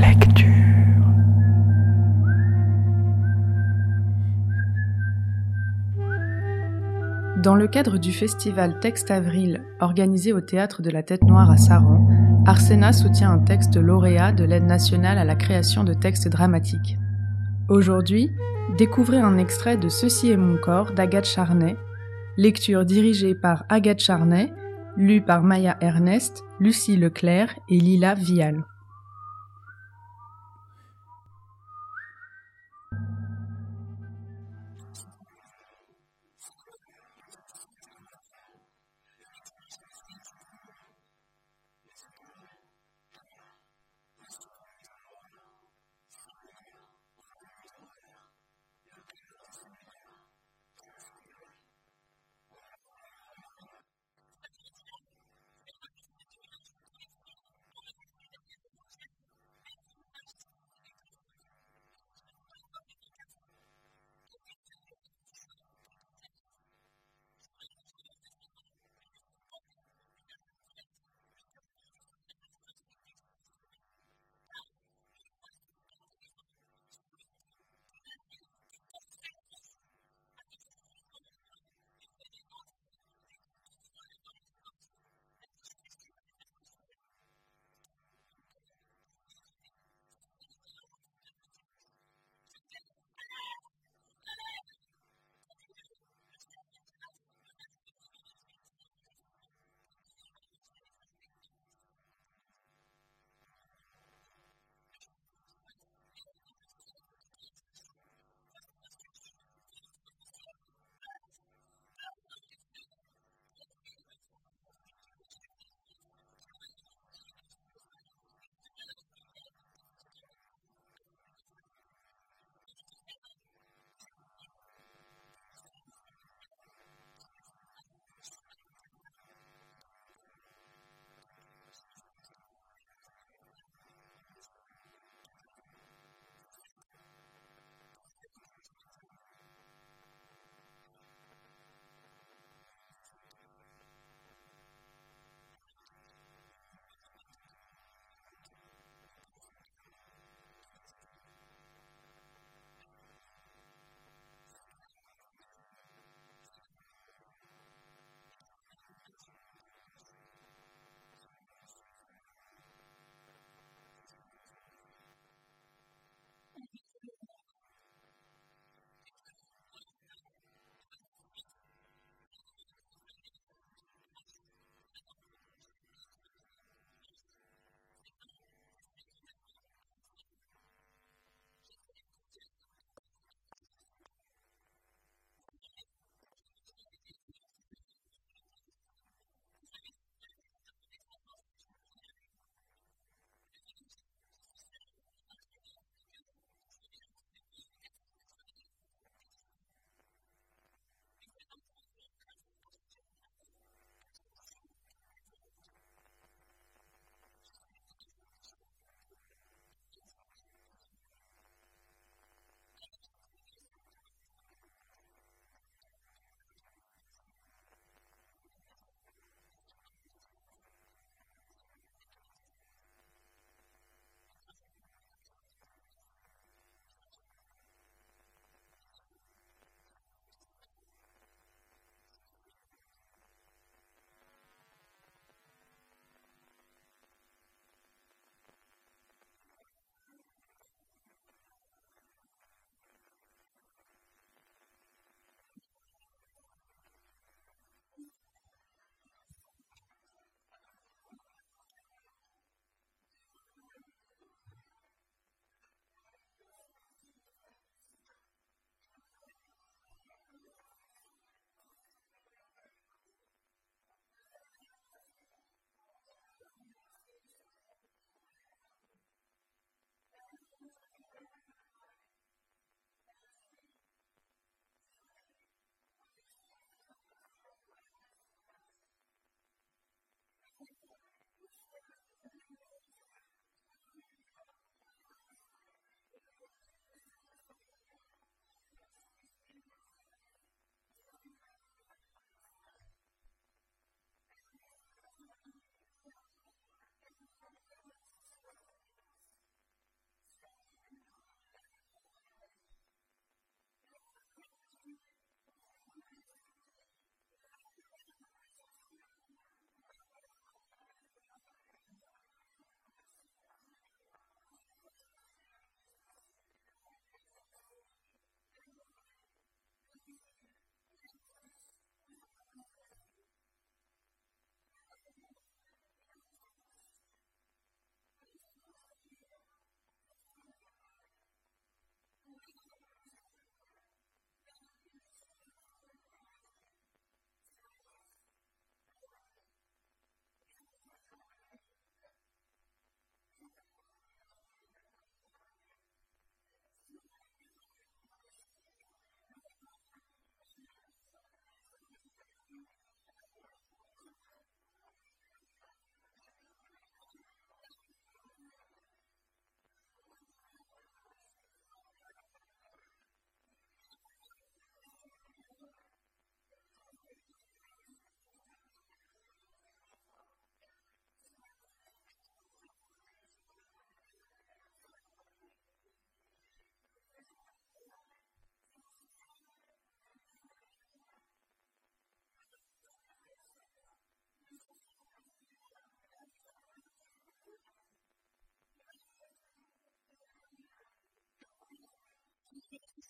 Lecture. Dans le cadre du festival Texte Avril, organisé au théâtre de la Tête Noire à Saran, Arsena soutient un texte lauréat de l'aide nationale à la création de textes dramatiques. Aujourd'hui, découvrez un extrait de Ceci est mon corps d'Agathe Charnay, lecture dirigée par Agathe Charnay, lue par Maya Ernest, Lucie Leclerc et Lila Vial.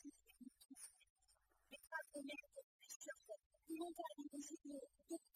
Thank you.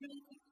two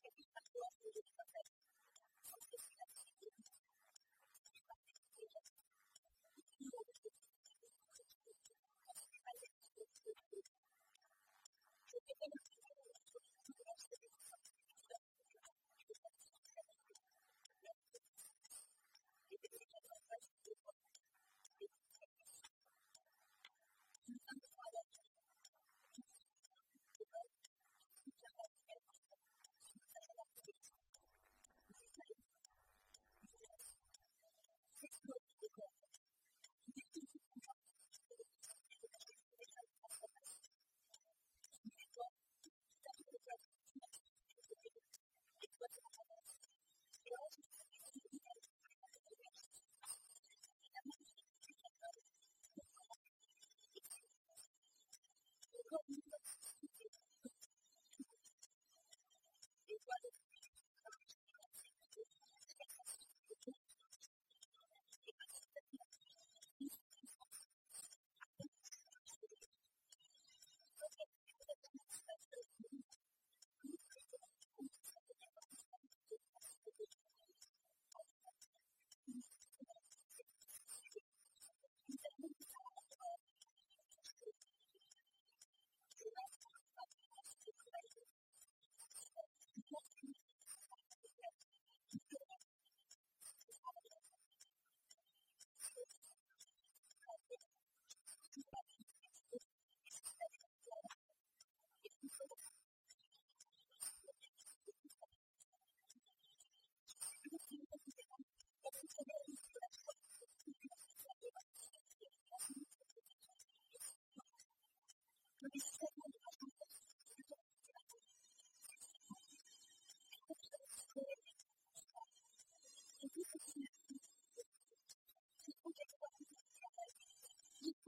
Thank you.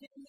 didn't